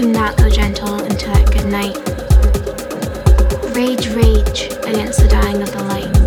do not go gentle into that good night. Rage, rage against the dying of the light.